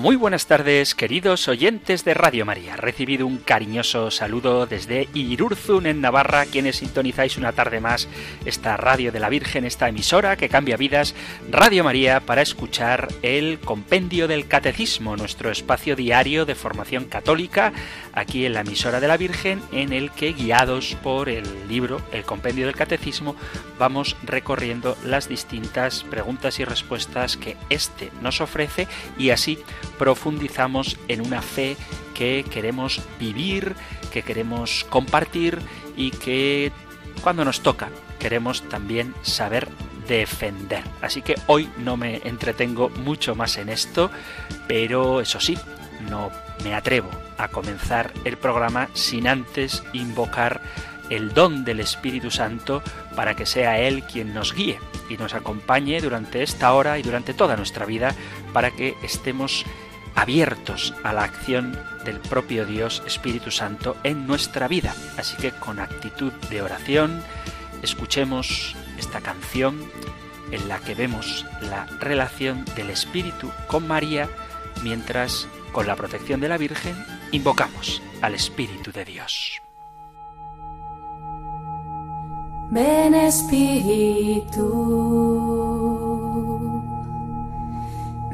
Muy buenas tardes, queridos oyentes de Radio María. Recibido un cariñoso saludo desde Irurzun, en Navarra, quienes sintonizáis una tarde más esta radio de la Virgen, esta emisora que cambia vidas, Radio María, para escuchar el Compendio del Catecismo, nuestro espacio diario de formación católica, aquí en la emisora de la Virgen, en el que, guiados por el libro, el Compendio del Catecismo, vamos recorriendo las distintas preguntas y respuestas que éste nos ofrece y así profundizamos en una fe que queremos vivir, que queremos compartir y que cuando nos toca queremos también saber defender. Así que hoy no me entretengo mucho más en esto, pero eso sí, no me atrevo a comenzar el programa sin antes invocar el don del Espíritu Santo para que sea Él quien nos guíe y nos acompañe durante esta hora y durante toda nuestra vida para que estemos abiertos a la acción del propio Dios Espíritu Santo en nuestra vida. Así que con actitud de oración, escuchemos esta canción en la que vemos la relación del Espíritu con María, mientras con la protección de la Virgen invocamos al Espíritu de Dios. Ven Espíritu.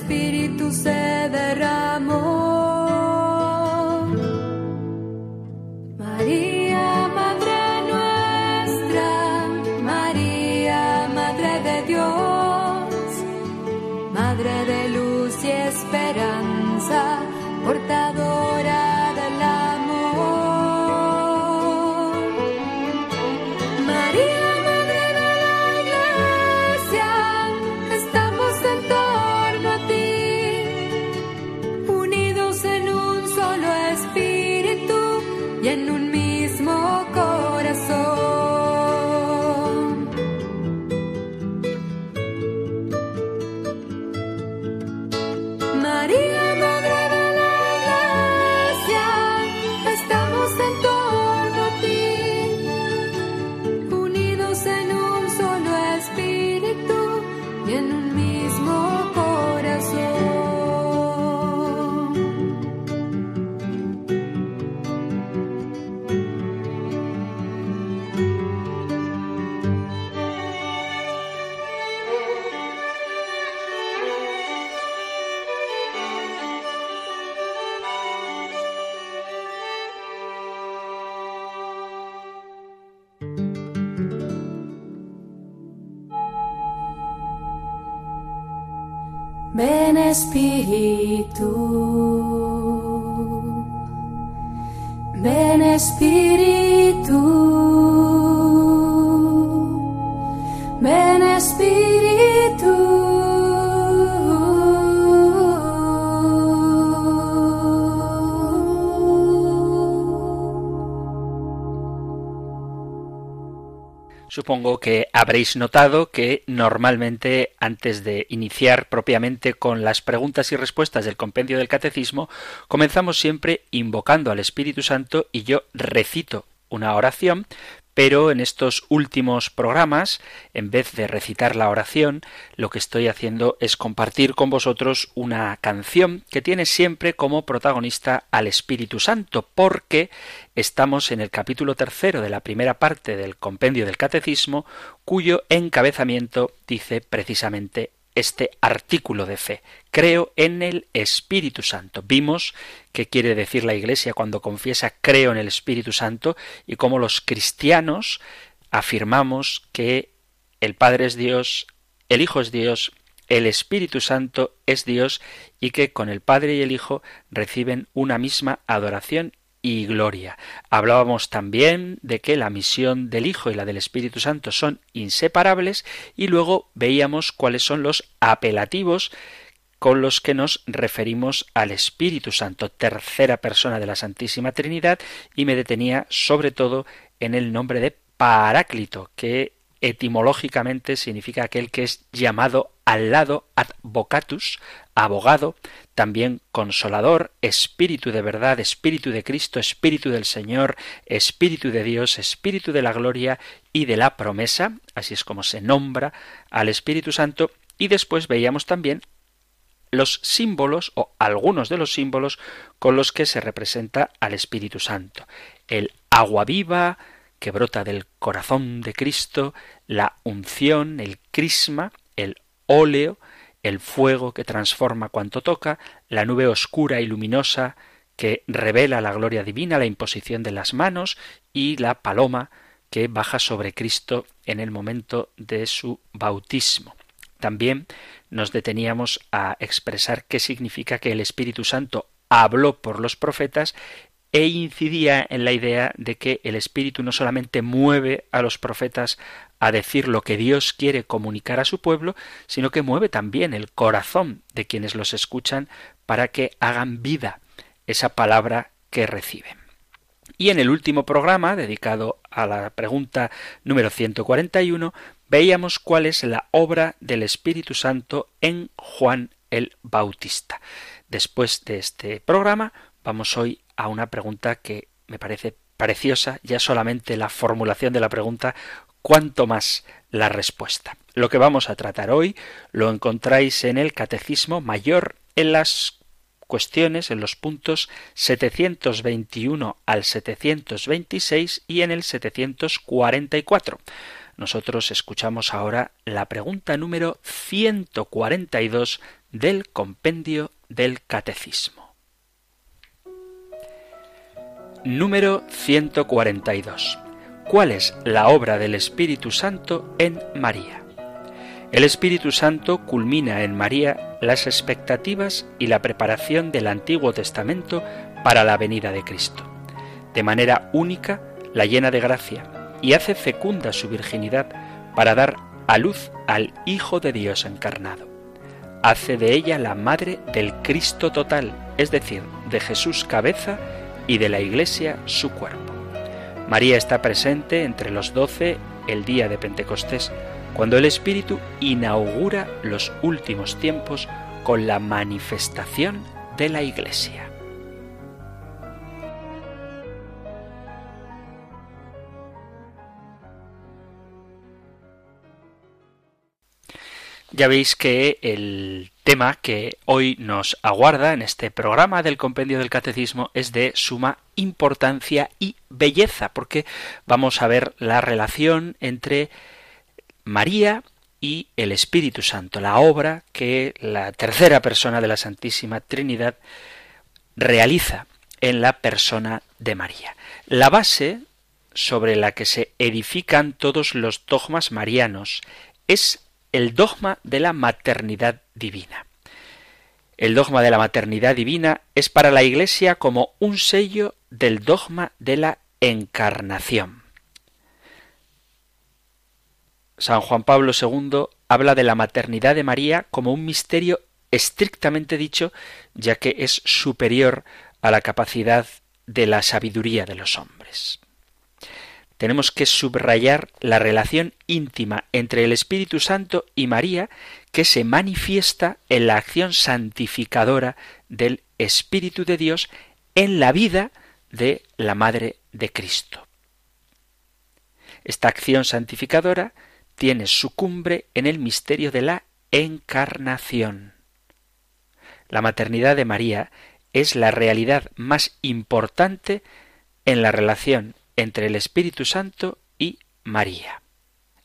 Ven Supongo que habréis notado que normalmente antes de iniciar propiamente con las preguntas y respuestas del compendio del catecismo, comenzamos siempre invocando al Espíritu Santo y yo recito una oración pero en estos últimos programas, en vez de recitar la oración, lo que estoy haciendo es compartir con vosotros una canción que tiene siempre como protagonista al Espíritu Santo, porque estamos en el capítulo tercero de la primera parte del compendio del Catecismo, cuyo encabezamiento dice precisamente este artículo de fe. Creo en el Espíritu Santo. Vimos qué quiere decir la Iglesia cuando confiesa creo en el Espíritu Santo y cómo los cristianos afirmamos que el Padre es Dios, el Hijo es Dios, el Espíritu Santo es Dios y que con el Padre y el Hijo reciben una misma adoración y gloria. Hablábamos también de que la misión del Hijo y la del Espíritu Santo son inseparables y luego veíamos cuáles son los apelativos con los que nos referimos al Espíritu Santo, tercera persona de la Santísima Trinidad, y me detenía sobre todo en el nombre de Paráclito, que etimológicamente significa aquel que es llamado al lado advocatus, abogado, también consolador, espíritu de verdad, espíritu de Cristo, espíritu del Señor, espíritu de Dios, espíritu de la gloria y de la promesa, así es como se nombra al Espíritu Santo, y después veíamos también los símbolos o algunos de los símbolos con los que se representa al Espíritu Santo. El agua viva, que brota del corazón de Cristo, la unción, el crisma, el óleo, el fuego que transforma cuanto toca, la nube oscura y luminosa que revela la gloria divina, la imposición de las manos y la paloma que baja sobre Cristo en el momento de su bautismo. También nos deteníamos a expresar qué significa que el Espíritu Santo habló por los profetas e incidía en la idea de que el Espíritu no solamente mueve a los profetas a decir lo que Dios quiere comunicar a su pueblo, sino que mueve también el corazón de quienes los escuchan para que hagan vida esa palabra que reciben. Y en el último programa, dedicado a la pregunta número 141, veíamos cuál es la obra del Espíritu Santo en Juan el Bautista. Después de este programa, vamos hoy a una pregunta que me parece preciosa, ya solamente la formulación de la pregunta, cuanto más la respuesta. Lo que vamos a tratar hoy lo encontráis en el Catecismo Mayor en las cuestiones en los puntos 721 al 726 y en el 744. Nosotros escuchamos ahora la pregunta número 142 del compendio del Catecismo. Número 142. ¿Cuál es la obra del Espíritu Santo en María? El Espíritu Santo culmina en María las expectativas y la preparación del Antiguo Testamento para la venida de Cristo. De manera única la llena de gracia y hace fecunda su virginidad para dar a luz al Hijo de Dios encarnado. Hace de ella la madre del Cristo total, es decir, de Jesús cabeza y de la Iglesia su cuerpo. María está presente entre los doce el día de Pentecostés, cuando el Espíritu inaugura los últimos tiempos con la manifestación de la Iglesia. Ya veis que el tema que hoy nos aguarda en este programa del Compendio del Catecismo es de suma importancia y belleza, porque vamos a ver la relación entre María y el Espíritu Santo, la obra que la tercera persona de la Santísima Trinidad realiza en la persona de María. La base sobre la que se edifican todos los dogmas marianos es el dogma de la maternidad divina. El dogma de la maternidad divina es para la Iglesia como un sello del dogma de la encarnación. San Juan Pablo II habla de la maternidad de María como un misterio estrictamente dicho, ya que es superior a la capacidad de la sabiduría de los hombres. tenemos que subrayar la relación íntima entre el Espíritu Santo y María que se manifiesta en la acción santificadora del Espíritu de Dios en la vida de la Madre de Cristo. Esta acción santificadora tiene su cumbre en el misterio de la encarnación. La maternidad de María es la realidad más importante en la relación entre el Espíritu Santo y María.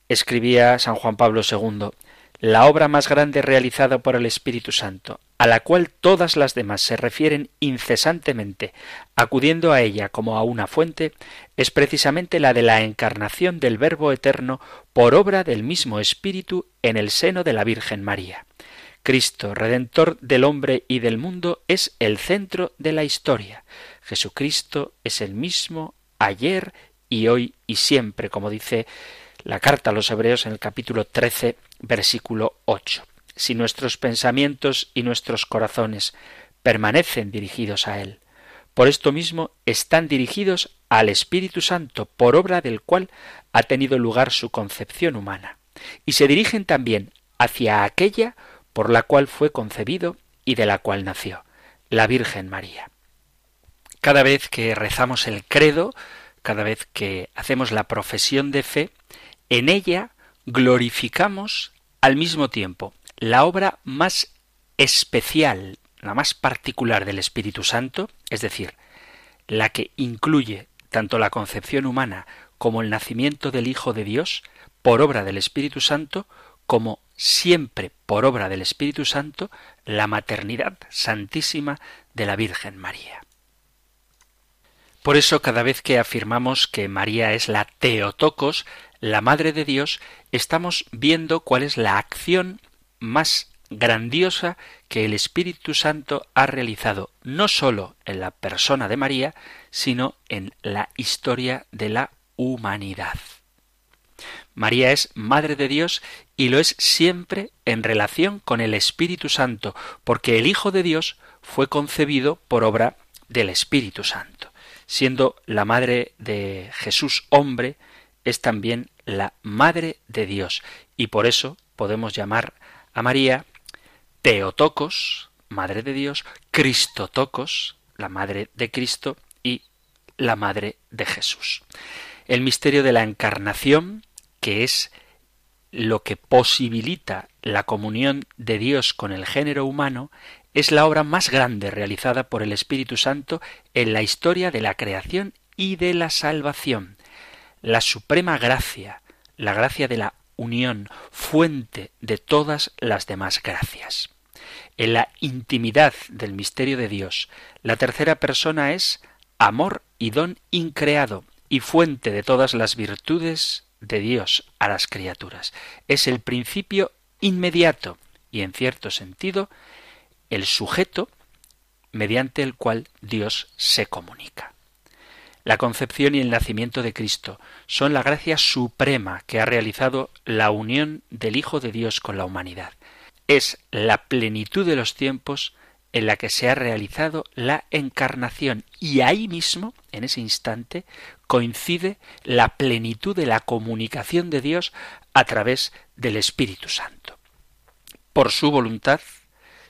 Escribía San Juan Pablo II, la obra más grande realizada por el Espíritu Santo, a la cual todas las demás se refieren incesantemente, acudiendo a ella como a una fuente, es precisamente la de la encarnación del Verbo eterno por obra del mismo Espíritu en el seno de la Virgen María. Cristo, Redentor del hombre y del mundo, es el centro de la historia. Jesucristo es el mismo ayer y hoy y siempre, como dice la carta a los Hebreos en el capítulo 13, versículo 8. Si nuestros pensamientos y nuestros corazones permanecen dirigidos a Él, por esto mismo están dirigidos al Espíritu Santo, por obra del cual ha tenido lugar su concepción humana, y se dirigen también hacia aquella por la cual fue concebido y de la cual nació, la Virgen María. Cada vez que rezamos el credo, cada vez que hacemos la profesión de fe, en ella glorificamos al mismo tiempo la obra más especial, la más particular del Espíritu Santo, es decir, la que incluye tanto la concepción humana como el nacimiento del Hijo de Dios por obra del Espíritu Santo, como siempre por obra del Espíritu Santo, la maternidad santísima de la Virgen María. Por eso cada vez que afirmamos que María es la Teotocos, la Madre de Dios, estamos viendo cuál es la acción más grandiosa que el Espíritu Santo ha realizado no sólo en la persona de María, sino en la historia de la humanidad. María es Madre de Dios y lo es siempre en relación con el Espíritu Santo, porque el Hijo de Dios fue concebido por obra del Espíritu Santo. Siendo la Madre de Jesús hombre, es también la Madre de Dios, y por eso podemos llamar a María Teotocos, Madre de Dios, Cristotocos, la Madre de Cristo, y la Madre de Jesús. El misterio de la Encarnación, que es lo que posibilita la comunión de Dios con el género humano, es la obra más grande realizada por el Espíritu Santo en la historia de la creación y de la salvación. La suprema gracia, la gracia de la unión, fuente de todas las demás gracias. En la intimidad del misterio de Dios, la tercera persona es amor y don increado y fuente de todas las virtudes de Dios a las criaturas. Es el principio inmediato y, en cierto sentido, el sujeto mediante el cual Dios se comunica. La concepción y el nacimiento de Cristo son la gracia suprema que ha realizado la unión del Hijo de Dios con la humanidad. Es la plenitud de los tiempos en la que se ha realizado la encarnación y ahí mismo, en ese instante, coincide la plenitud de la comunicación de Dios a través del Espíritu Santo. Por su voluntad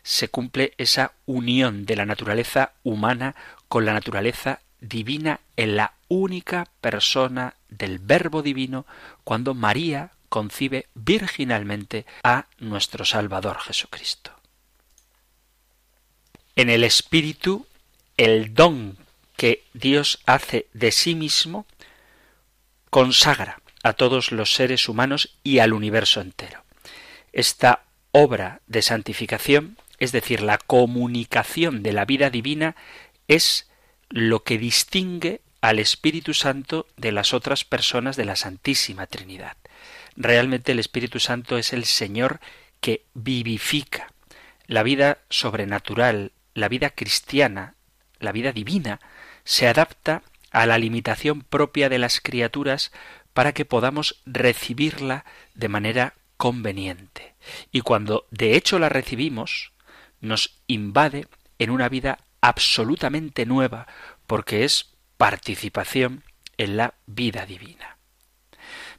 se cumple esa unión de la naturaleza humana con la naturaleza divina en la única persona del Verbo divino cuando María concibe virginalmente a nuestro Salvador Jesucristo. En el Espíritu, el don que Dios hace de sí mismo consagra a todos los seres humanos y al universo entero. Esta obra de santificación, es decir, la comunicación de la vida divina, es lo que distingue al Espíritu Santo de las otras personas de la Santísima Trinidad. Realmente el Espíritu Santo es el Señor que vivifica. La vida sobrenatural, la vida cristiana, la vida divina, se adapta a la limitación propia de las criaturas para que podamos recibirla de manera conveniente. Y cuando de hecho la recibimos, nos invade en una vida absolutamente nueva, porque es participación en la vida divina.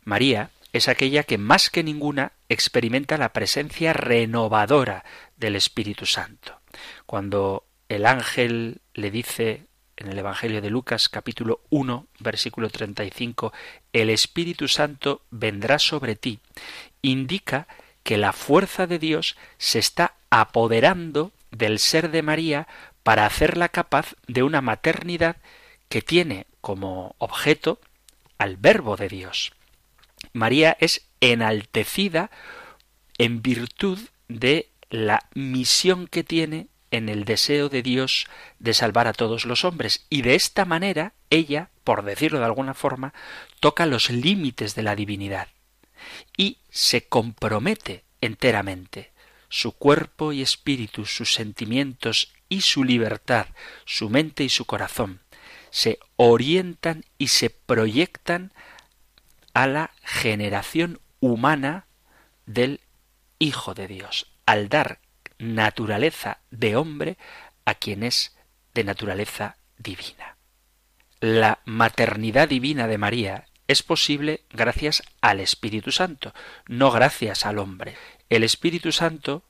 María es aquella que más que ninguna experimenta la presencia renovadora del Espíritu Santo. Cuando el ángel le dice en el Evangelio de Lucas capítulo 1 versículo 35, el Espíritu Santo vendrá sobre ti, indica que la fuerza de Dios se está apoderando del ser de María para hacerla capaz de una maternidad que tiene como objeto al Verbo de Dios. María es enaltecida en virtud de la misión que tiene en el deseo de Dios de salvar a todos los hombres y de esta manera ella, por decirlo de alguna forma, toca los límites de la divinidad y se compromete enteramente. Su cuerpo y espíritu, sus sentimientos y su libertad, su mente y su corazón, se orientan y se proyectan a la generación humana del Hijo de Dios, al dar naturaleza de hombre a quien es de naturaleza divina. La maternidad divina de María es posible gracias al Espíritu Santo, no gracias al hombre. El Espíritu Santo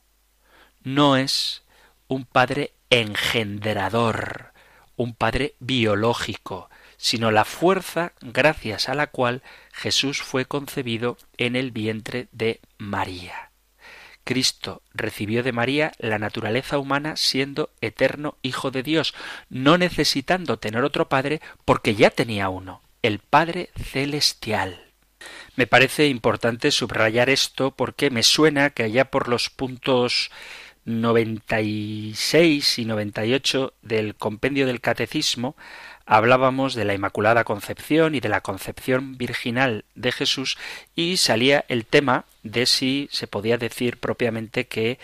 no es un Padre engendrador, un Padre biológico, sino la fuerza gracias a la cual Jesús fue concebido en el vientre de María. Cristo recibió de María la naturaleza humana siendo eterno Hijo de Dios, no necesitando tener otro Padre porque ya tenía uno, el Padre Celestial. Me parece importante subrayar esto porque me suena que allá por los puntos 96 y 98 del compendio del Catecismo hablábamos de la Inmaculada Concepción y de la concepción virginal de Jesús y salía el tema de si se podía decir propiamente que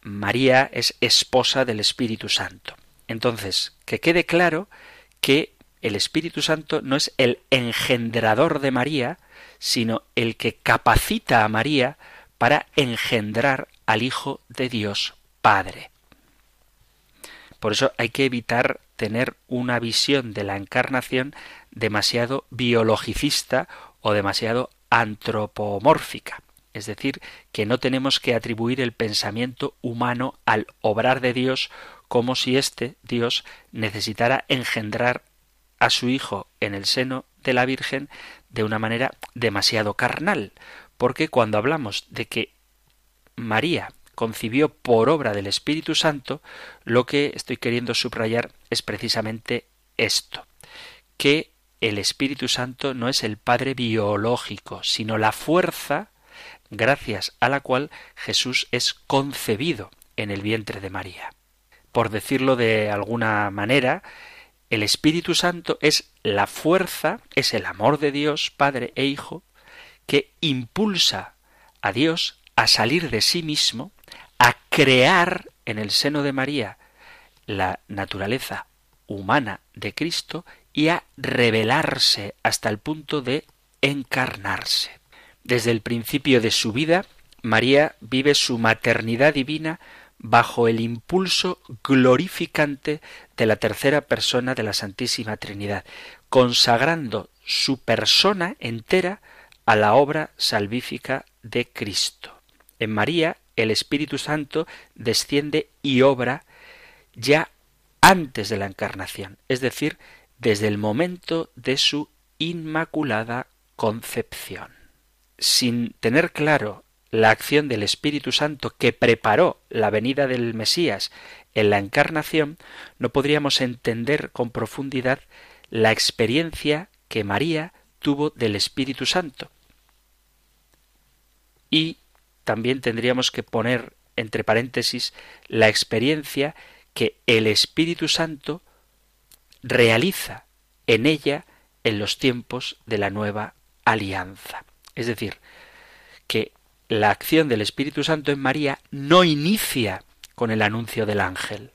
María es esposa del Espíritu Santo. Entonces, que quede claro que el Espíritu Santo no es el engendrador de María, sino el que capacita a María para engendrar al Hijo de Dios Padre. Por eso hay que evitar tener una visión de la encarnación demasiado biologicista o demasiado antropomórfica. Es decir, que no tenemos que atribuir el pensamiento humano al obrar de Dios como si éste, Dios, necesitara engendrar a su Hijo en el seno de la Virgen de una manera demasiado carnal, porque cuando hablamos de que María concibió por obra del Espíritu Santo, lo que estoy queriendo subrayar es precisamente esto, que el Espíritu Santo no es el Padre biológico, sino la fuerza gracias a la cual Jesús es concebido en el vientre de María. Por decirlo de alguna manera, el Espíritu Santo es la fuerza, es el amor de Dios, Padre e Hijo, que impulsa a Dios a salir de sí mismo a crear en el seno de María la naturaleza humana de Cristo y a revelarse hasta el punto de encarnarse. Desde el principio de su vida, María vive su maternidad divina bajo el impulso glorificante de la tercera persona de la Santísima Trinidad, consagrando su persona entera a la obra salvífica de Cristo. En María el Espíritu Santo desciende y obra ya antes de la encarnación, es decir, desde el momento de su inmaculada concepción. Sin tener claro la acción del Espíritu Santo que preparó la venida del Mesías en la encarnación, no podríamos entender con profundidad la experiencia que María tuvo del Espíritu Santo. Y también tendríamos que poner entre paréntesis la experiencia que el Espíritu Santo realiza en ella en los tiempos de la nueva alianza. Es decir, que la acción del Espíritu Santo en María no inicia con el anuncio del ángel,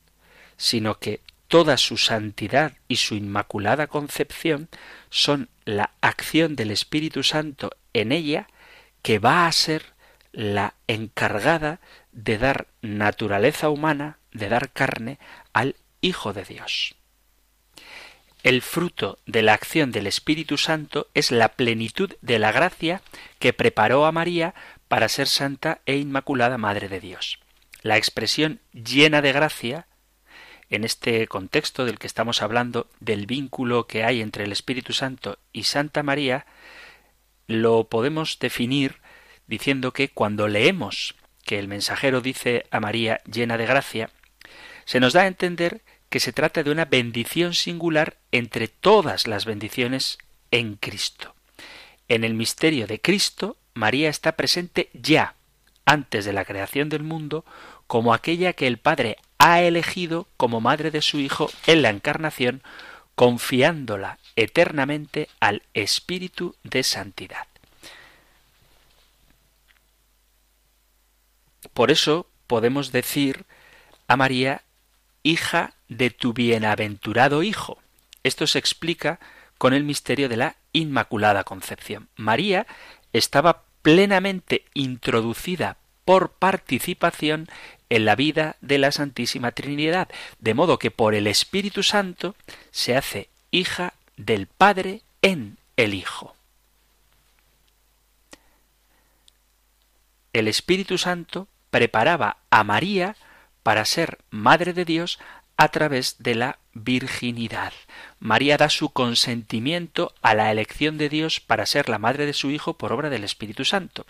sino que toda su santidad y su inmaculada concepción son la acción del Espíritu Santo en ella que va a ser la encargada de dar naturaleza humana, de dar carne al Hijo de Dios. el fruto de la acción del Espíritu Santo es la plenitud de la gracia que preparó a María para ser santa e inmaculada Madre de Dios. La expresión llena de gracia, en este contexto del que estamos hablando, del vínculo que hay entre el Espíritu Santo y Santa María, lo podemos definir diciendo que cuando leemos que el mensajero dice a María llena de gracia, se nos da a entender que se trata de una bendición singular entre todas las bendiciones en Cristo. En el misterio de Cristo, María está presente ya, antes de la creación del mundo, como aquella que el Padre ha elegido como madre de su Hijo en la encarnación, confiándola eternamente al Espíritu de Santidad. Por eso podemos decir a María hija de tu bienaventurado Hijo. Esto se explica con el misterio de la Inmaculada Concepción. María estaba plenamente introducida por participación en la vida de la Santísima Trinidad, de modo que por el Espíritu Santo se hace hija del Padre en el Hijo. El Espíritu Santo preparaba a María para ser Madre de Dios a través de la virginidad. María da su consentimiento a la elección de Dios para ser la madre de su Hijo por obra del Espíritu Santo.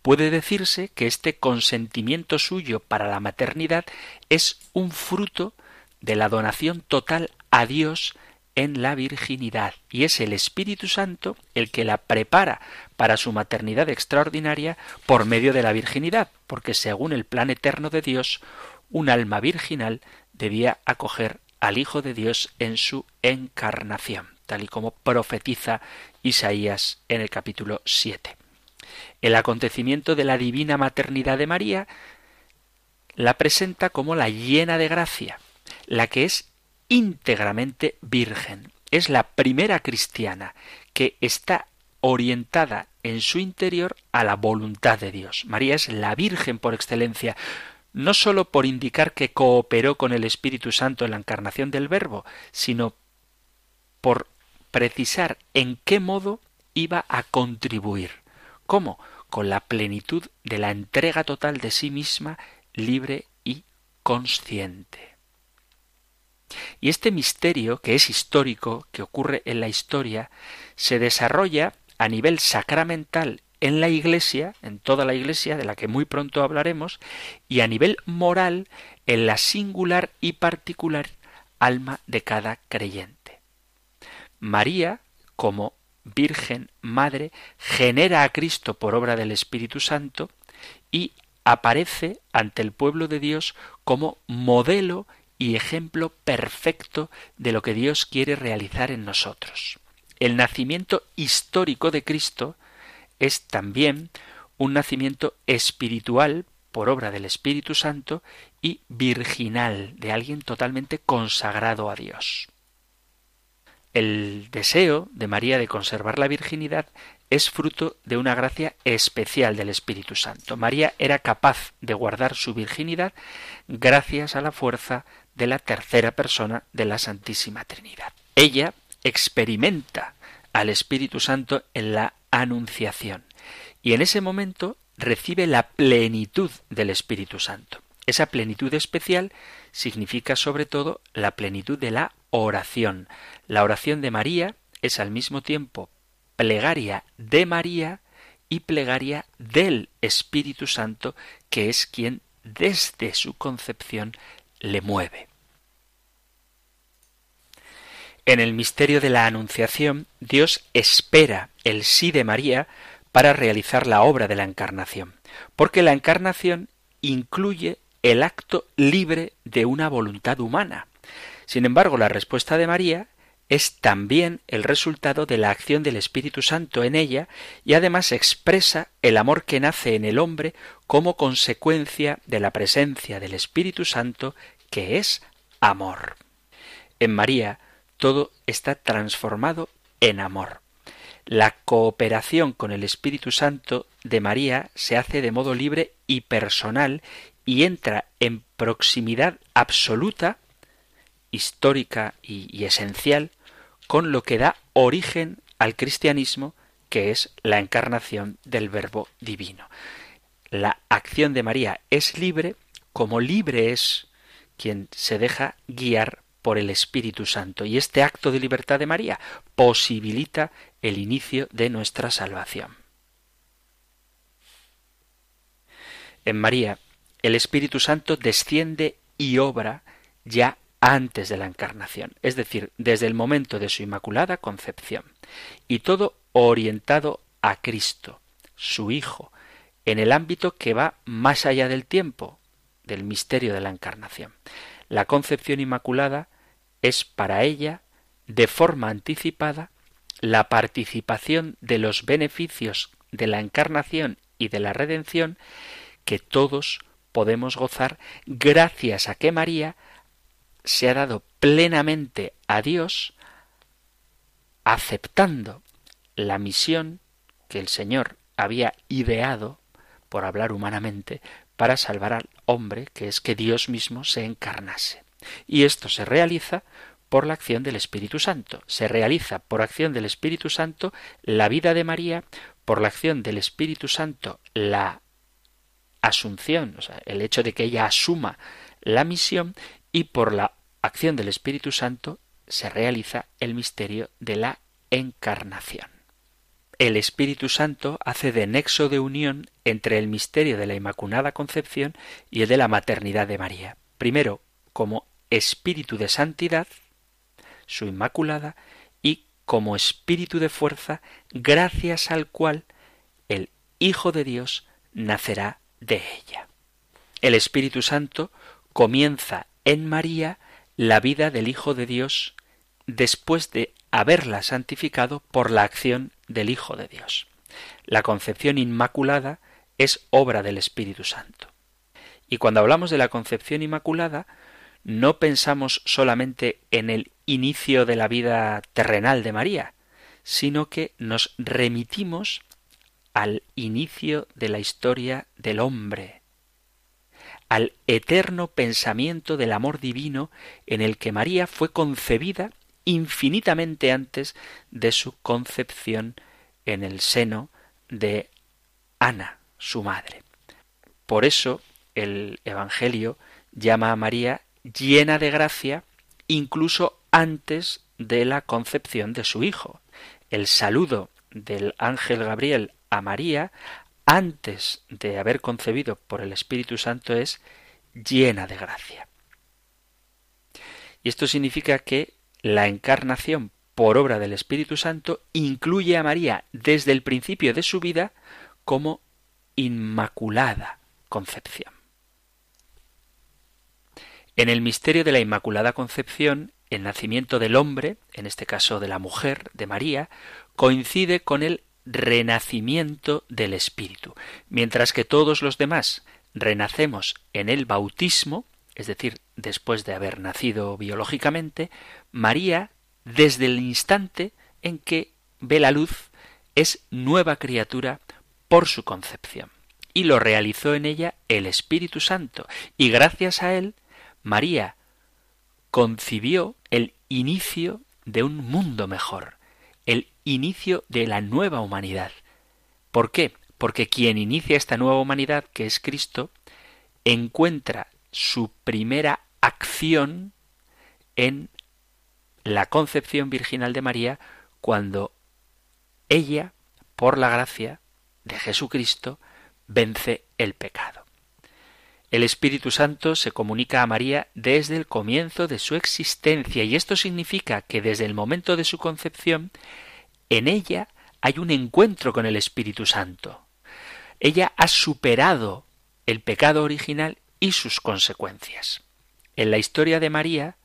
Puede decirse que este consentimiento suyo para la maternidad es un fruto de la donación total a Dios en la virginidad, y es el Espíritu Santo el que la prepara para su maternidad extraordinaria por medio de la virginidad, porque según el plan eterno de Dios, un alma virginal debía acoger al Hijo de Dios en su encarnación, tal y como profetiza Isaías en el capítulo 7. El acontecimiento de la divina maternidad de María la presenta como la llena de gracia, la que es íntegramente virgen. Es la primera cristiana que está orientada en su interior a la voluntad de Dios. María es la Virgen por excelencia, no sólo por indicar que cooperó con el Espíritu Santo en la encarnación del Verbo, sino por precisar en qué modo iba a contribuir. ¿Cómo? Con la plenitud de la entrega total de sí misma, libre y consciente. Y este misterio, que es histórico, que ocurre en la historia, se desarrolla a nivel sacramental en la Iglesia, en toda la Iglesia, de la que muy pronto hablaremos, y a nivel moral, en la singular y particular alma de cada creyente. María, como Virgen Madre, genera a Cristo por obra del Espíritu Santo y aparece ante el pueblo de Dios como modelo y ejemplo perfecto de lo que Dios quiere realizar en nosotros. El nacimiento histórico de Cristo es también un nacimiento espiritual por obra del Espíritu Santo y virginal de alguien totalmente consagrado a Dios. El deseo de María de conservar la virginidad es fruto de una gracia especial del Espíritu Santo. María era capaz de guardar su virginidad gracias a la fuerza de la tercera persona de la Santísima Trinidad. Ella experimenta al Espíritu Santo en la anunciación. Y en ese momento recibe la plenitud del Espíritu Santo. Esa plenitud especial significa sobre todo la plenitud de la oración. La oración de María es al mismo tiempo plegaria de María y plegaria del Espíritu Santo, que es quien desde su concepción le mueve. En el misterio de la Anunciación, Dios espera el sí de María para realizar la obra de la Encarnación, porque la Encarnación incluye el acto libre de una voluntad humana. Sin embargo, la respuesta de María es también el resultado de la acción del Espíritu Santo en ella y además expresa el amor que nace en el hombre como consecuencia de la presencia del Espíritu Santo que es amor. En María todo está transformado en amor. La cooperación con el Espíritu Santo de María se hace de modo libre y personal y entra en proximidad absoluta, histórica y, esencial con lo que da origen al cristianismo, que es la encarnación del Verbo divino. La acción de María es libre, como libre es quien se deja guiar por el Espíritu Santo. Y este acto de libertad de María posibilita el inicio de nuestra salvación. En María, el Espíritu Santo desciende y obra ya antes de la encarnación, es decir, desde el momento de su inmaculada concepción, y todo orientado a Cristo, su Hijo, en el ámbito que va más allá del tiempo, del misterio de la encarnación. La concepción inmaculada es para ella, de forma anticipada, la participación de los beneficios de la encarnación y de la redención que todos podemos gozar gracias a que María se ha dado plenamente a Dios aceptando la misión que el Señor había ideado, por hablar humanamente, para salvar al hombre, que es que Dios mismo se encarnase. Y esto se realiza por la acción del Espíritu Santo. Se realiza por acción del Espíritu Santo la vida de María, por la acción del Espíritu Santo la asunción, o sea, el hecho de que ella asuma la misión y por la acción del Espíritu Santo se realiza el misterio de la encarnación. El Espíritu Santo hace de nexo de unión entre el misterio de la Inmaculada Concepción y el de la maternidad de María. Primero, como Espíritu de Santidad, su Inmaculada, y como Espíritu de fuerza, gracias al cual el Hijo de Dios nacerá de ella. El Espíritu Santo comienza en María la vida del Hijo de Dios después de haberla santificado por la acción del Hijo de Dios. La concepción inmaculada es obra del Espíritu Santo. Y cuando hablamos de la concepción inmaculada, no pensamos solamente en el inicio de la vida terrenal de María, sino que nos remitimos al inicio de la historia del hombre, al eterno pensamiento del amor divino en el que María fue concebida infinitamente antes de su concepción en el seno de Ana, su madre. Por eso el Evangelio llama a María llena de gracia incluso antes de la concepción de su hijo. El saludo del ángel Gabriel a María antes de haber concebido por el Espíritu Santo es llena de gracia. Y esto significa que la encarnación por obra del Espíritu Santo incluye a María desde el principio de su vida como Inmaculada Concepción. En el misterio de la Inmaculada Concepción, el nacimiento del hombre, en este caso de la mujer, de María, coincide con el renacimiento del Espíritu, mientras que todos los demás renacemos en el bautismo, es decir, después de haber nacido biológicamente, María, desde el instante en que ve la luz, es nueva criatura por su concepción. Y lo realizó en ella el Espíritu Santo, y gracias a él, María concibió el inicio de un mundo mejor, el inicio de la nueva humanidad. ¿Por qué? Porque quien inicia esta nueva humanidad, que es Cristo, encuentra su primera acción en la concepción virginal de María cuando ella, por la gracia de Jesucristo, vence el pecado. El Espíritu Santo se comunica a María desde el comienzo de su existencia y esto significa que desde el momento de su concepción, en ella hay un encuentro con el Espíritu Santo. Ella ha superado el pecado original y sus consecuencias. En la historia de María,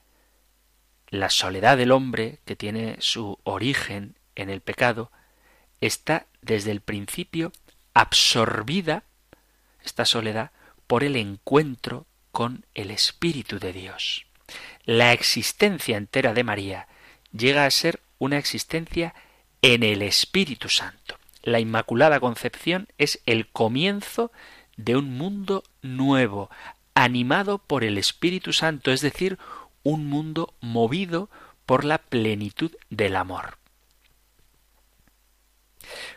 la soledad del hombre, que tiene su origen en el pecado, está desde el principio absorbida, esta soledad, por el encuentro con el Espíritu de Dios. La existencia entera de María llega a ser una existencia en el Espíritu Santo. La Inmaculada Concepción es el comienzo de un mundo nuevo, animado por el Espíritu Santo, es decir, un mundo movido por la plenitud del amor.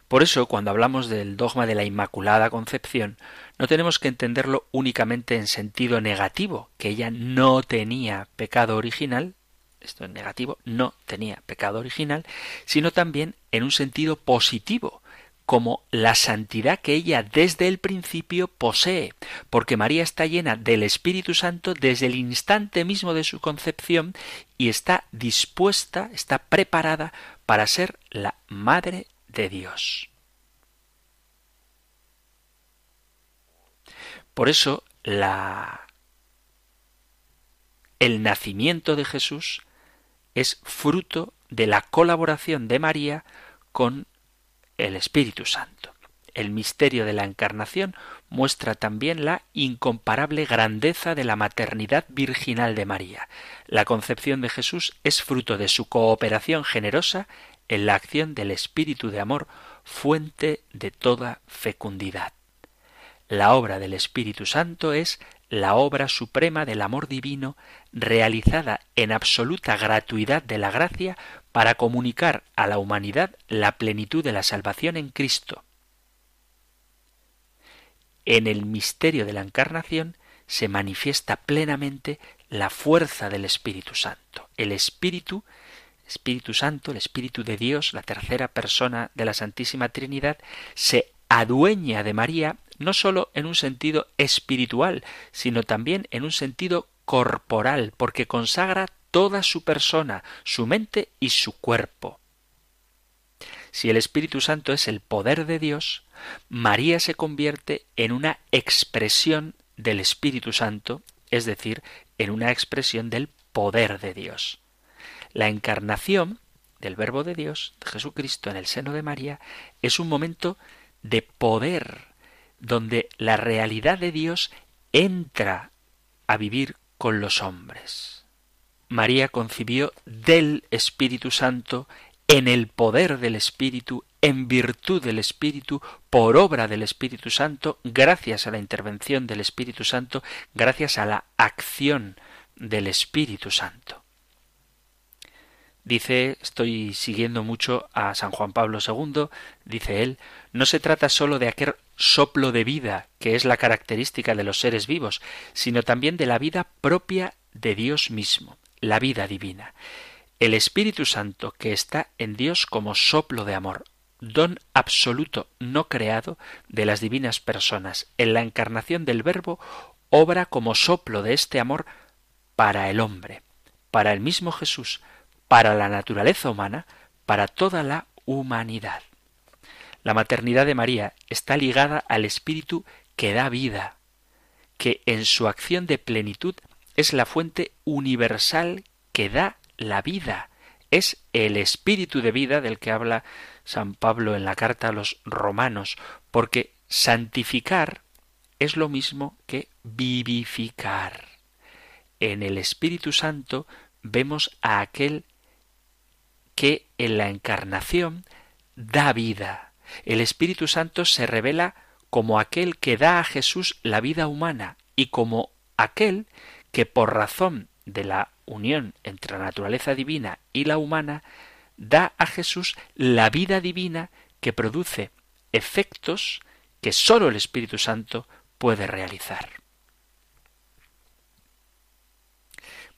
Por eso, cuando hablamos del dogma de la Inmaculada Concepción, no tenemos que entenderlo únicamente en sentido negativo, que ella no tenía pecado original, esto es negativo, no tenía pecado original, sino también en un sentido positivo, como la santidad que ella desde el principio posee, porque María está llena del Espíritu Santo desde el instante mismo de su concepción y está dispuesta, está preparada para ser la Madre de Dios. Por eso la el nacimiento de Jesús es fruto de la colaboración de María con el Espíritu Santo. El misterio de la encarnación muestra también la incomparable grandeza de la maternidad virginal de María. La concepción de Jesús es fruto de su cooperación generosa en la acción del Espíritu de amor, fuente de toda fecundidad. La obra del Espíritu Santo es la obra suprema del amor divino realizada en absoluta gratuidad de la gracia para comunicar a la humanidad la plenitud de la salvación en Cristo. En el misterio de la encarnación se manifiesta plenamente la fuerza del Espíritu Santo. El Espíritu Espíritu Santo, el Espíritu de Dios, la tercera persona de la Santísima Trinidad, se adueña de María no sólo en un sentido espiritual, sino también en un sentido corporal, porque consagra toda su persona, su mente y su cuerpo. Si el Espíritu Santo es el poder de Dios, María se convierte en una expresión del Espíritu Santo, es decir, en una expresión del poder de Dios. La encarnación del Verbo de Dios, de Jesucristo en el seno de María, es un momento de poder, donde la realidad de Dios entra a vivir con los hombres. María concibió del Espíritu Santo en el poder del Espíritu, en virtud del Espíritu, por obra del Espíritu Santo, gracias a la intervención del Espíritu Santo, gracias a la acción del Espíritu Santo. Dice, estoy siguiendo mucho a San Juan Pablo II, dice él, no se trata sólo de aquel soplo de vida que es la característica de los seres vivos, sino también de la vida propia de Dios mismo, la vida divina. El Espíritu Santo que está en Dios como soplo de amor, don absoluto no creado de las divinas personas, en la encarnación del Verbo, obra como soplo de este amor para el hombre, para el mismo Jesús, para la naturaleza humana, para toda la humanidad. La maternidad de María está ligada al Espíritu que da vida, que en su acción de plenitud es la fuente universal que da la vida. Es el espíritu de vida del que habla San Pablo en la carta a los romanos, porque santificar es lo mismo que vivificar. En el Espíritu Santo vemos a aquel que en la encarnación da vida. El Espíritu Santo se revela como aquel que da a Jesús la vida humana y como aquel que por razón de la unión entre la naturaleza divina y la humana da a Jesús la vida divina que produce efectos que sólo el Espíritu Santo puede realizar.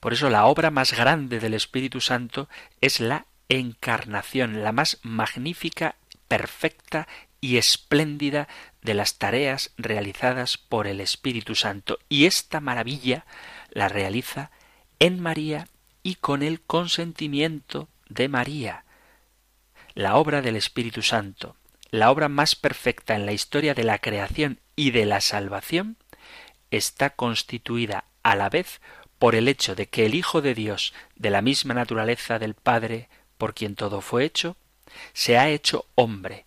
Por eso la obra más grande del Espíritu Santo es la encarnación, la más magnífica, perfecta y espléndida de las tareas realizadas por el Espíritu Santo. Y esta maravilla la realiza en María y con el consentimiento de María. La obra del Espíritu Santo, la obra más perfecta en la historia de la creación y de la salvación, está constituida a la vez por el hecho de que el Hijo de Dios, de la misma naturaleza del Padre, por quien todo fue hecho, se ha hecho hombre,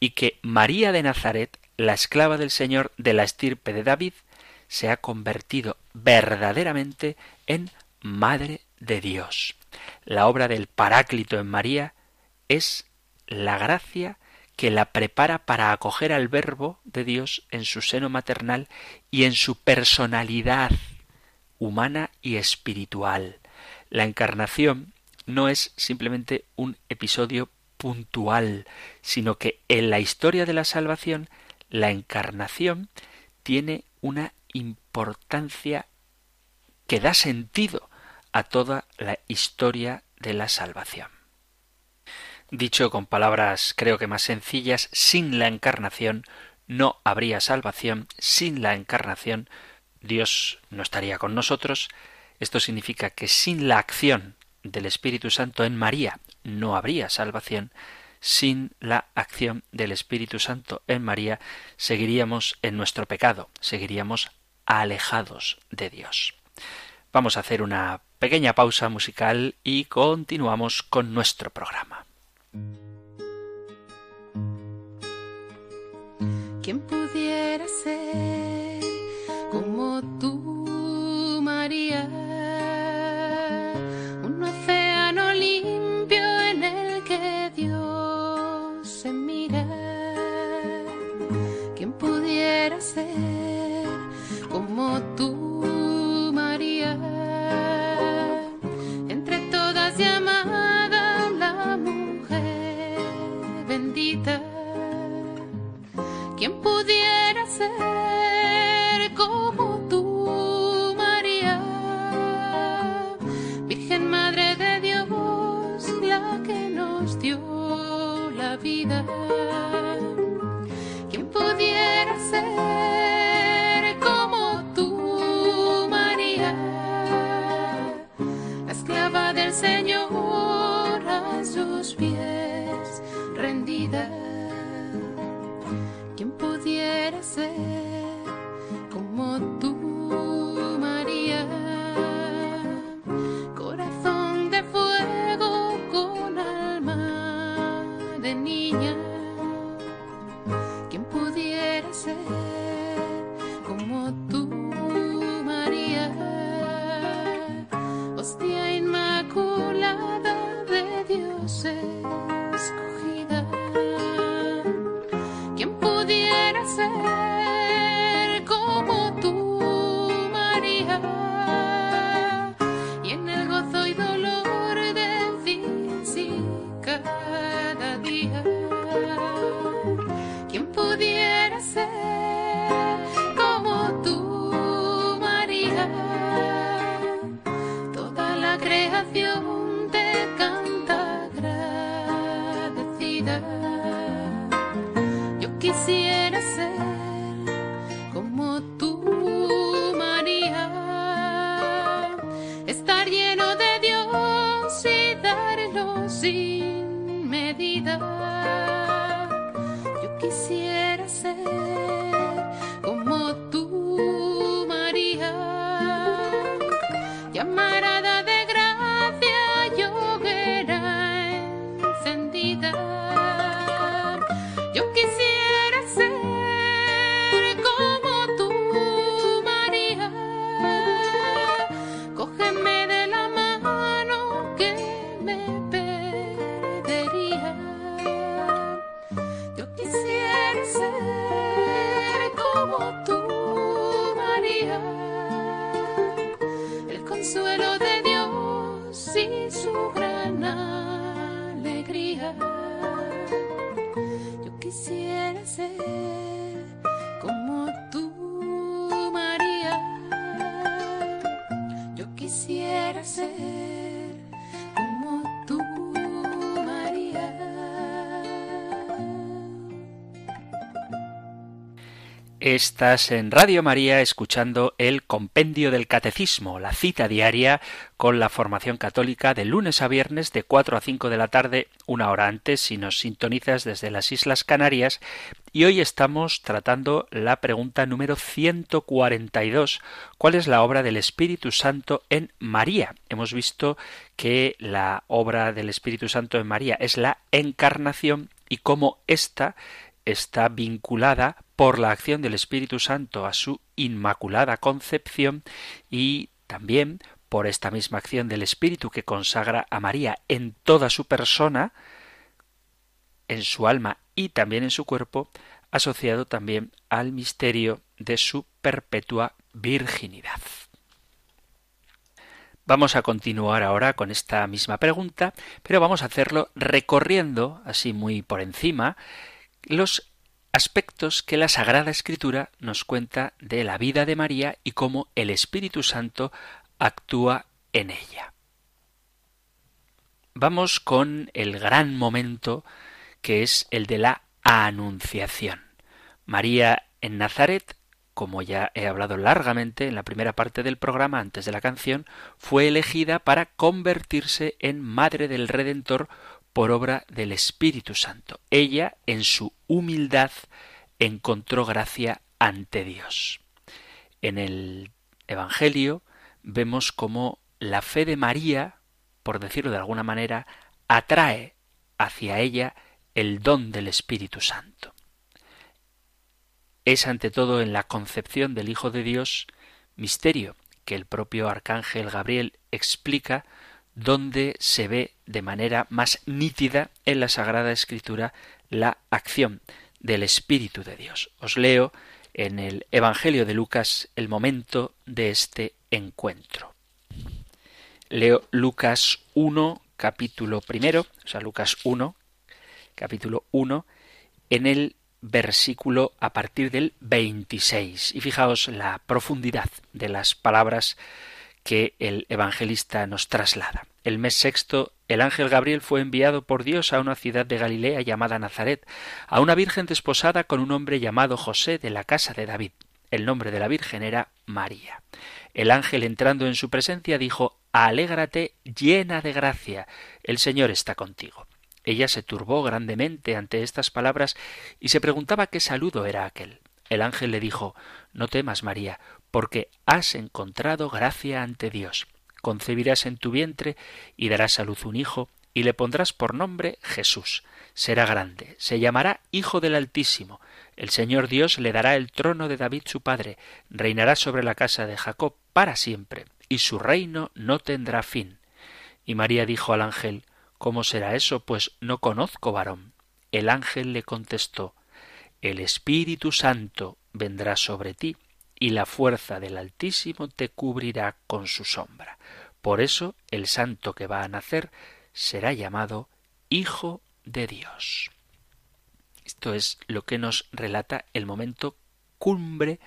y que María de Nazaret, la esclava del Señor de la estirpe de David, se ha convertido verdaderamente en Madre de Dios. La obra del Paráclito en María es la gracia que la prepara para acoger al Verbo de Dios en su seno maternal y en su personalidad humana y espiritual. La encarnación no es simplemente un episodio puntual, sino que en la historia de la salvación la encarnación tiene una importancia que da sentido a toda la historia de la salvación. Dicho con palabras creo que más sencillas, sin la encarnación no habría salvación, sin la encarnación Dios no estaría con nosotros. Esto significa que sin la acción del Espíritu Santo en María no habría salvación. Sin la acción del Espíritu Santo en María seguiríamos en nuestro pecado, seguiríamos alejados de Dios. Vamos a hacer una pequeña pausa musical y continuamos con nuestro programa. ¿Quién pudiera ser Estás en Radio María escuchando el Compendio del Catecismo, la cita diaria con la formación católica de lunes a viernes de 4 a 5 de la tarde, una hora antes si nos sintonizas desde las Islas Canarias. Y hoy estamos tratando la pregunta número 142. ¿Cuál es la obra del Espíritu Santo en María? Hemos visto que la obra del Espíritu Santo en María es la encarnación y cómo ésta está vinculada por la acción del Espíritu Santo a su inmaculada concepción y también por esta misma acción del Espíritu que consagra a María en toda su persona, en su alma y también en su cuerpo, asociado también al misterio de su perpetua virginidad. Vamos a continuar ahora con esta misma pregunta, pero vamos a hacerlo recorriendo, así muy por encima, los aspectos que la Sagrada Escritura nos cuenta de la vida de María y cómo el Espíritu Santo actúa en ella. Vamos con el gran momento que es el de la Anunciación. María en Nazaret como ya he hablado largamente en la primera parte del programa antes de la canción, fue elegida para convertirse en Madre del Redentor por obra del Espíritu Santo. Ella, en su humildad, encontró gracia ante Dios. En el Evangelio vemos cómo la fe de María, por decirlo de alguna manera, atrae hacia ella el don del Espíritu Santo es ante todo en la concepción del Hijo de Dios misterio que el propio arcángel Gabriel explica donde se ve de manera más nítida en la Sagrada Escritura la acción del Espíritu de Dios. Os leo en el Evangelio de Lucas el momento de este encuentro. Leo Lucas 1, capítulo primero, o sea, Lucas 1, capítulo 1, en el versículo a partir del 26. Y fijaos la profundidad de las palabras que el evangelista nos traslada. El mes sexto, el ángel Gabriel fue enviado por Dios a una ciudad de Galilea llamada Nazaret, a una virgen desposada con un hombre llamado José de la casa de David. El nombre de la virgen era María. El ángel entrando en su presencia dijo Alégrate llena de gracia, el Señor está contigo. Ella se turbó grandemente ante estas palabras y se preguntaba qué saludo era aquel. El ángel le dijo No temas, María, porque has encontrado gracia ante Dios. Concebirás en tu vientre y darás a luz un hijo, y le pondrás por nombre Jesús. Será grande, se llamará Hijo del Altísimo. El Señor Dios le dará el trono de David su padre, reinará sobre la casa de Jacob para siempre, y su reino no tendrá fin. Y María dijo al ángel ¿Cómo será eso? Pues no conozco varón. El ángel le contestó El Espíritu Santo vendrá sobre ti, y la fuerza del Altísimo te cubrirá con su sombra. Por eso el santo que va a nacer será llamado Hijo de Dios. Esto es lo que nos relata el momento cumbre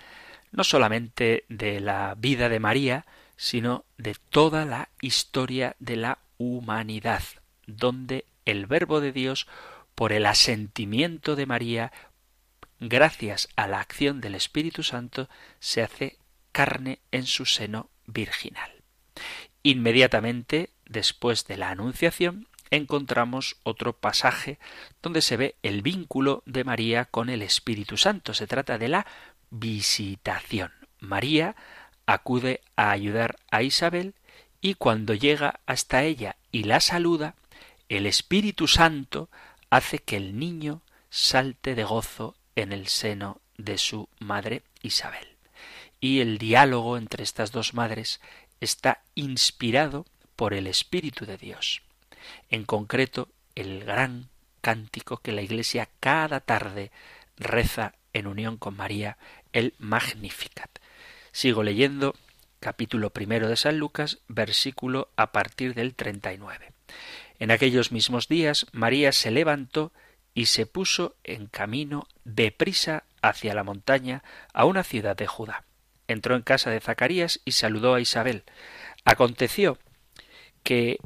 no solamente de la vida de María, sino de toda la historia de la humanidad donde el Verbo de Dios, por el asentimiento de María, gracias a la acción del Espíritu Santo, se hace carne en su seno virginal. Inmediatamente después de la Anunciación, encontramos otro pasaje donde se ve el vínculo de María con el Espíritu Santo. Se trata de la visitación. María acude a ayudar a Isabel y cuando llega hasta ella y la saluda, el Espíritu Santo hace que el niño salte de gozo en el seno de su madre Isabel. Y el diálogo entre estas dos madres está inspirado por el Espíritu de Dios. En concreto, el gran cántico que la Iglesia cada tarde reza en unión con María, el Magnificat. Sigo leyendo capítulo primero de San Lucas, versículo a partir del 39. En aquellos mismos días María se levantó y se puso en camino deprisa hacia la montaña a una ciudad de Judá. Entró en casa de Zacarías y saludó a Isabel. Aconteció que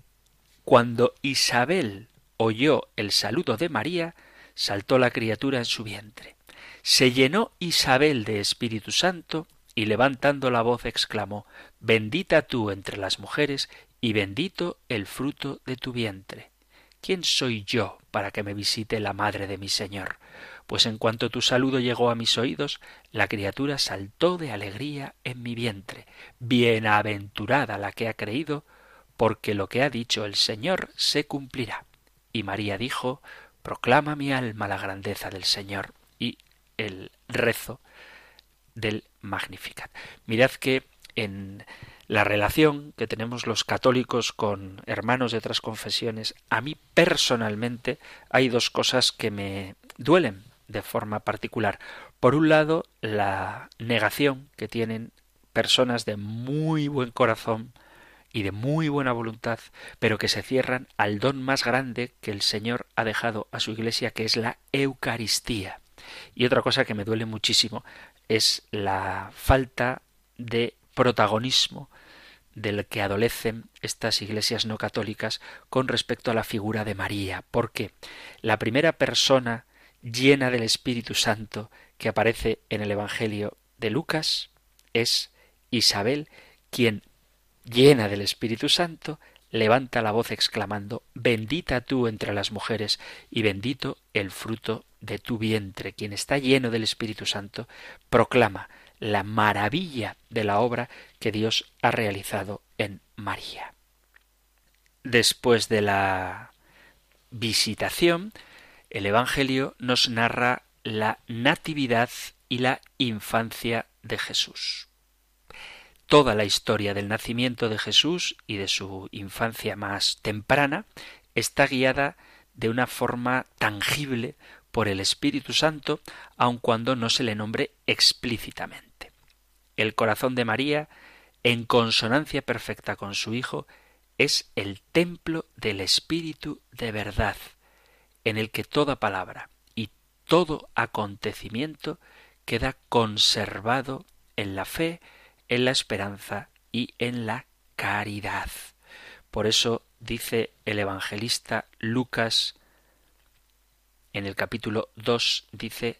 cuando Isabel oyó el saludo de María, saltó la criatura en su vientre. Se llenó Isabel de Espíritu Santo y levantando la voz exclamó Bendita tú entre las mujeres y bendito el fruto de tu vientre. ¿Quién soy yo para que me visite la madre de mi Señor? Pues en cuanto tu saludo llegó a mis oídos, la criatura saltó de alegría en mi vientre. Bienaventurada la que ha creído, porque lo que ha dicho el Señor se cumplirá. Y María dijo, Proclama mi alma la grandeza del Señor. Y el rezo del Magnificat. Mirad que en la relación que tenemos los católicos con hermanos de otras confesiones, a mí personalmente hay dos cosas que me duelen de forma particular. Por un lado, la negación que tienen personas de muy buen corazón y de muy buena voluntad, pero que se cierran al don más grande que el Señor ha dejado a su Iglesia, que es la Eucaristía. Y otra cosa que me duele muchísimo es la falta de protagonismo del que adolecen estas iglesias no católicas con respecto a la figura de María, porque la primera persona llena del Espíritu Santo que aparece en el Evangelio de Lucas es Isabel, quien, llena del Espíritu Santo, levanta la voz exclamando Bendita tú entre las mujeres y bendito el fruto de tu vientre. Quien está lleno del Espíritu Santo proclama la maravilla de la obra que Dios ha realizado en María. Después de la visitación, el Evangelio nos narra la natividad y la infancia de Jesús. Toda la historia del nacimiento de Jesús y de su infancia más temprana está guiada de una forma tangible por el Espíritu Santo, aun cuando no se le nombre explícitamente. El corazón de María, en consonancia perfecta con su Hijo, es el templo del Espíritu de verdad, en el que toda palabra y todo acontecimiento queda conservado en la fe, en la esperanza y en la caridad. Por eso dice el evangelista Lucas en el capítulo 2 dice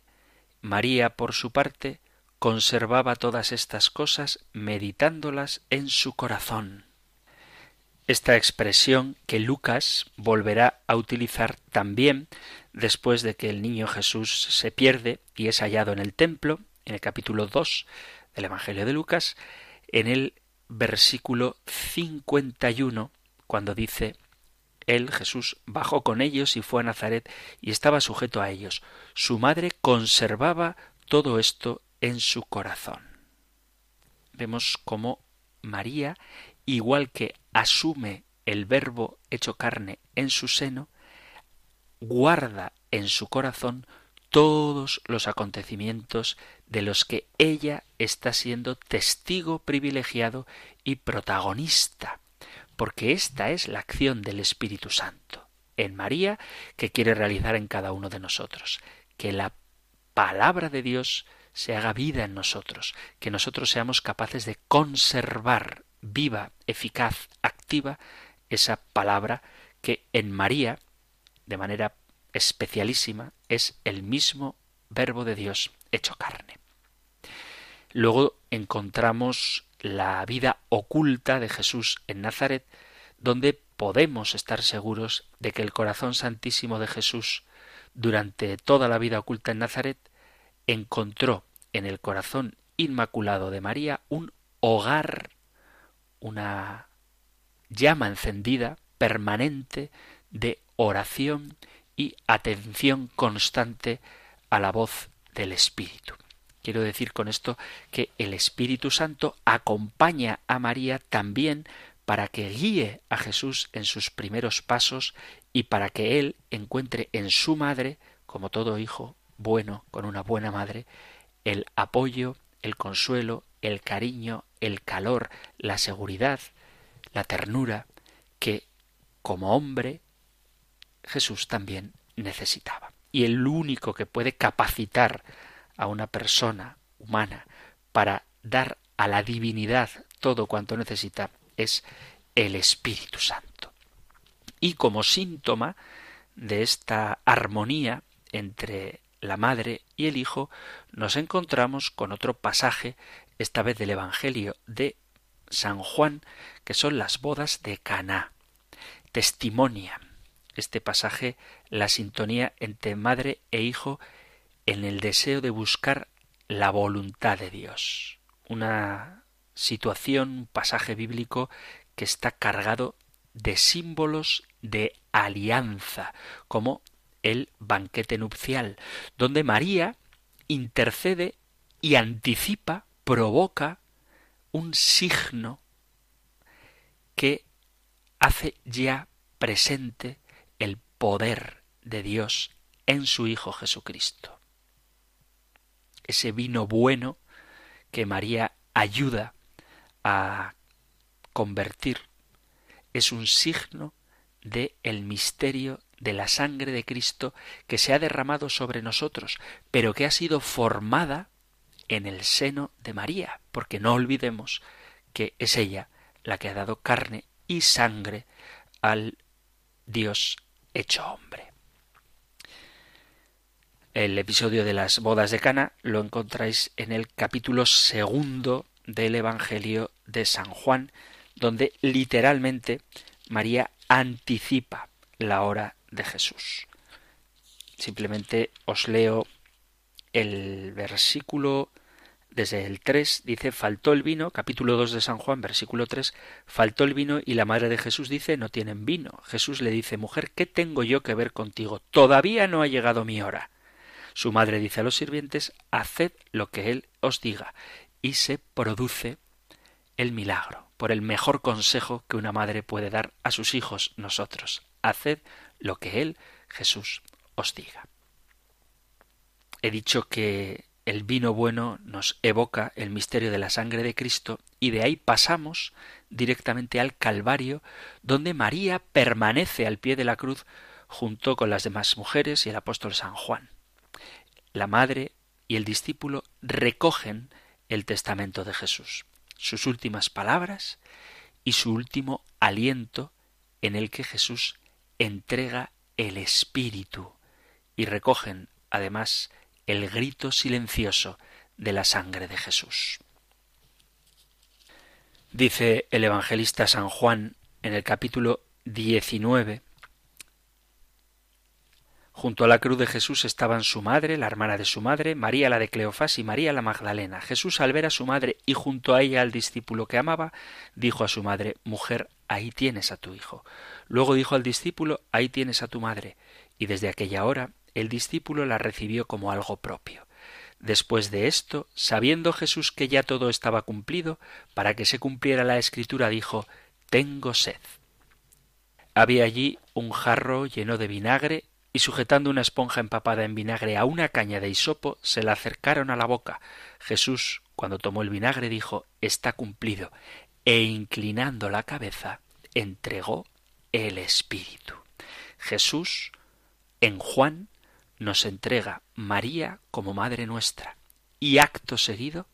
María, por su parte, conservaba todas estas cosas meditándolas en su corazón. Esta expresión que Lucas volverá a utilizar también después de que el niño Jesús se pierde y es hallado en el templo, en el capítulo 2 del Evangelio de Lucas, en el versículo 51, cuando dice él, Jesús, bajó con ellos y fue a Nazaret y estaba sujeto a ellos. Su madre conservaba todo esto en su corazón. Vemos cómo María, igual que asume el verbo hecho carne en su seno, guarda en su corazón todos los acontecimientos de los que ella está siendo testigo privilegiado y protagonista porque esta es la acción del Espíritu Santo en María que quiere realizar en cada uno de nosotros. Que la palabra de Dios se haga vida en nosotros, que nosotros seamos capaces de conservar viva, eficaz, activa esa palabra que en María, de manera especialísima, es el mismo verbo de Dios hecho carne. Luego encontramos la vida oculta de Jesús en Nazaret, donde podemos estar seguros de que el corazón santísimo de Jesús, durante toda la vida oculta en Nazaret, encontró en el corazón inmaculado de María un hogar, una llama encendida, permanente, de oración y atención constante a la voz del Espíritu. Quiero decir con esto que el Espíritu Santo acompaña a María también para que guíe a Jesús en sus primeros pasos y para que él encuentre en su madre, como todo hijo bueno con una buena madre, el apoyo, el consuelo, el cariño, el calor, la seguridad, la ternura que como hombre Jesús también necesitaba. Y el único que puede capacitar a una persona humana para dar a la divinidad todo cuanto necesita es el Espíritu Santo. Y como síntoma de esta armonía entre la madre y el hijo, nos encontramos con otro pasaje, esta vez del Evangelio de San Juan, que son las bodas de Caná. Testimonia este pasaje la sintonía entre madre e hijo en el deseo de buscar la voluntad de Dios. Una situación, un pasaje bíblico que está cargado de símbolos de alianza, como el banquete nupcial, donde María intercede y anticipa, provoca un signo que hace ya presente el poder de Dios en su Hijo Jesucristo ese vino bueno que María ayuda a convertir es un signo de el misterio de la sangre de Cristo que se ha derramado sobre nosotros, pero que ha sido formada en el seno de María, porque no olvidemos que es ella la que ha dado carne y sangre al Dios hecho hombre. El episodio de las bodas de Cana lo encontráis en el capítulo segundo del Evangelio de San Juan, donde literalmente María anticipa la hora de Jesús. Simplemente os leo el versículo desde el 3 dice, faltó el vino, capítulo 2 de San Juan, versículo 3, faltó el vino y la madre de Jesús dice, no tienen vino. Jesús le dice, mujer, ¿qué tengo yo que ver contigo? Todavía no ha llegado mi hora. Su madre dice a los sirvientes, haced lo que él os diga. Y se produce el milagro, por el mejor consejo que una madre puede dar a sus hijos, nosotros. Haced lo que él, Jesús, os diga. He dicho que el vino bueno nos evoca el misterio de la sangre de Cristo y de ahí pasamos directamente al Calvario, donde María permanece al pie de la cruz junto con las demás mujeres y el apóstol San Juan. La madre y el discípulo recogen el testamento de Jesús, sus últimas palabras y su último aliento en el que Jesús entrega el Espíritu y recogen además el grito silencioso de la sangre de Jesús. Dice el evangelista San Juan en el capítulo 19, Junto a la cruz de Jesús estaban su madre, la hermana de su madre, María la de Cleofás y María la Magdalena. Jesús al ver a su madre y junto a ella al discípulo que amaba, dijo a su madre, Mujer, ahí tienes a tu hijo. Luego dijo al discípulo, Ahí tienes a tu madre. Y desde aquella hora el discípulo la recibió como algo propio. Después de esto, sabiendo Jesús que ya todo estaba cumplido, para que se cumpliera la escritura, dijo Tengo sed. Había allí un jarro lleno de vinagre, y sujetando una esponja empapada en vinagre a una caña de hisopo, se la acercaron a la boca. Jesús, cuando tomó el vinagre, dijo Está cumplido, e inclinando la cabeza, entregó el Espíritu. Jesús, en Juan, nos entrega María como Madre nuestra y acto seguido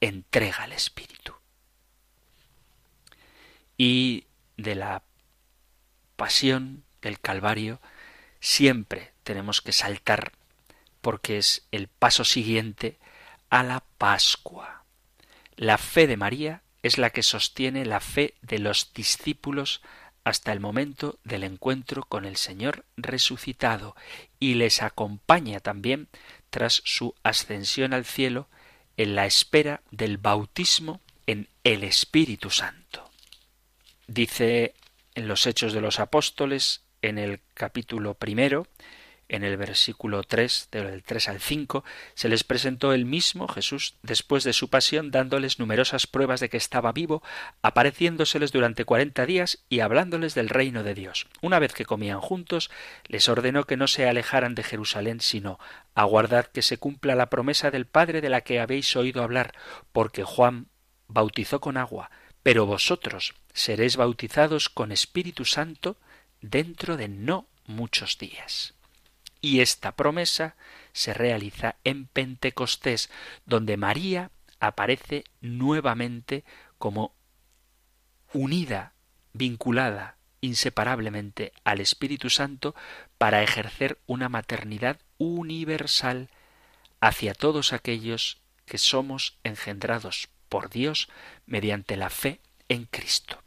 entrega el Espíritu. Y de la pasión del Calvario siempre tenemos que saltar porque es el paso siguiente a la Pascua. La fe de María es la que sostiene la fe de los discípulos hasta el momento del encuentro con el Señor resucitado y les acompaña también tras su ascensión al cielo en la espera del bautismo en el Espíritu Santo. Dice en los Hechos de los Apóstoles, en el capítulo primero, en el versículo 3, del 3 al 5, se les presentó el mismo Jesús después de su pasión, dándoles numerosas pruebas de que estaba vivo, apareciéndoseles durante cuarenta días y hablándoles del reino de Dios. Una vez que comían juntos, les ordenó que no se alejaran de Jerusalén, sino aguardad que se cumpla la promesa del Padre de la que habéis oído hablar, porque Juan bautizó con agua, pero vosotros seréis bautizados con Espíritu Santo dentro de no muchos días. Y esta promesa se realiza en Pentecostés, donde María aparece nuevamente como unida, vinculada inseparablemente al Espíritu Santo para ejercer una maternidad universal hacia todos aquellos que somos engendrados por Dios mediante la fe en Cristo.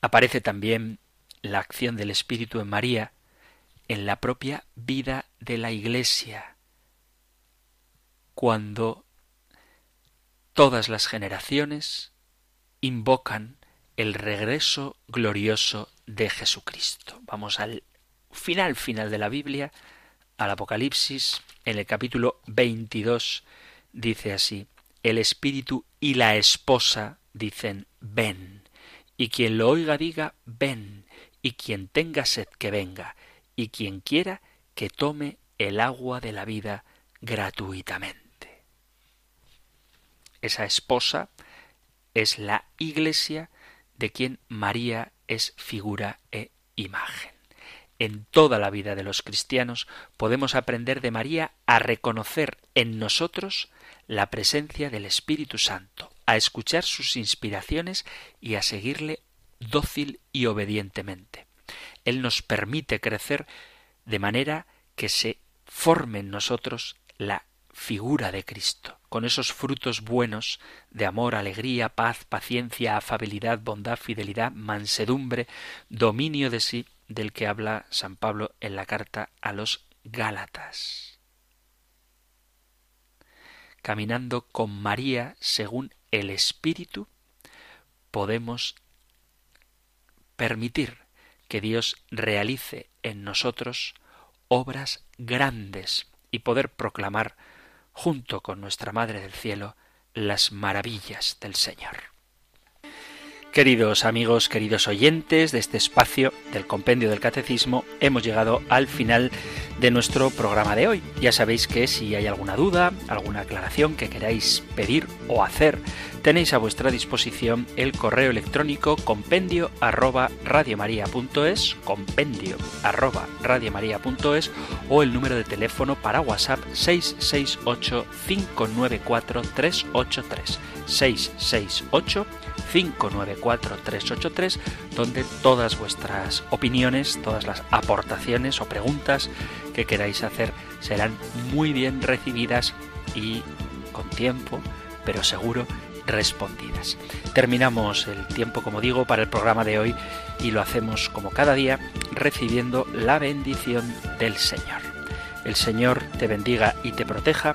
Aparece también la acción del Espíritu en María en la propia vida de la Iglesia, cuando todas las generaciones invocan el regreso glorioso de Jesucristo. Vamos al final final de la Biblia, al Apocalipsis, en el capítulo 22, dice así, el Espíritu y la esposa dicen, ven, y quien lo oiga diga, ven, y quien tenga sed que venga, y quien quiera que tome el agua de la vida gratuitamente. Esa esposa es la iglesia de quien María es figura e imagen. En toda la vida de los cristianos podemos aprender de María a reconocer en nosotros la presencia del Espíritu Santo, a escuchar sus inspiraciones y a seguirle dócil y obedientemente. Él nos permite crecer de manera que se forme en nosotros la figura de Cristo, con esos frutos buenos de amor, alegría, paz, paciencia, afabilidad, bondad, fidelidad, mansedumbre, dominio de sí, del que habla San Pablo en la carta a los Gálatas. Caminando con María según el Espíritu, podemos permitir que Dios realice en nosotros obras grandes y poder proclamar junto con nuestra Madre del Cielo las maravillas del Señor. Queridos amigos, queridos oyentes de este espacio del Compendio del Catecismo, hemos llegado al final de nuestro programa de hoy. Ya sabéis que si hay alguna duda, alguna aclaración que queráis pedir o hacer, tenéis a vuestra disposición el correo electrónico compendio arroba radiomaria.es, compendio arroba radiomaria.es o el número de teléfono para WhatsApp 668 594 383 668 594-383, donde todas vuestras opiniones, todas las aportaciones o preguntas que queráis hacer serán muy bien recibidas y con tiempo, pero seguro respondidas. Terminamos el tiempo, como digo, para el programa de hoy y lo hacemos como cada día recibiendo la bendición del Señor. El Señor te bendiga y te proteja,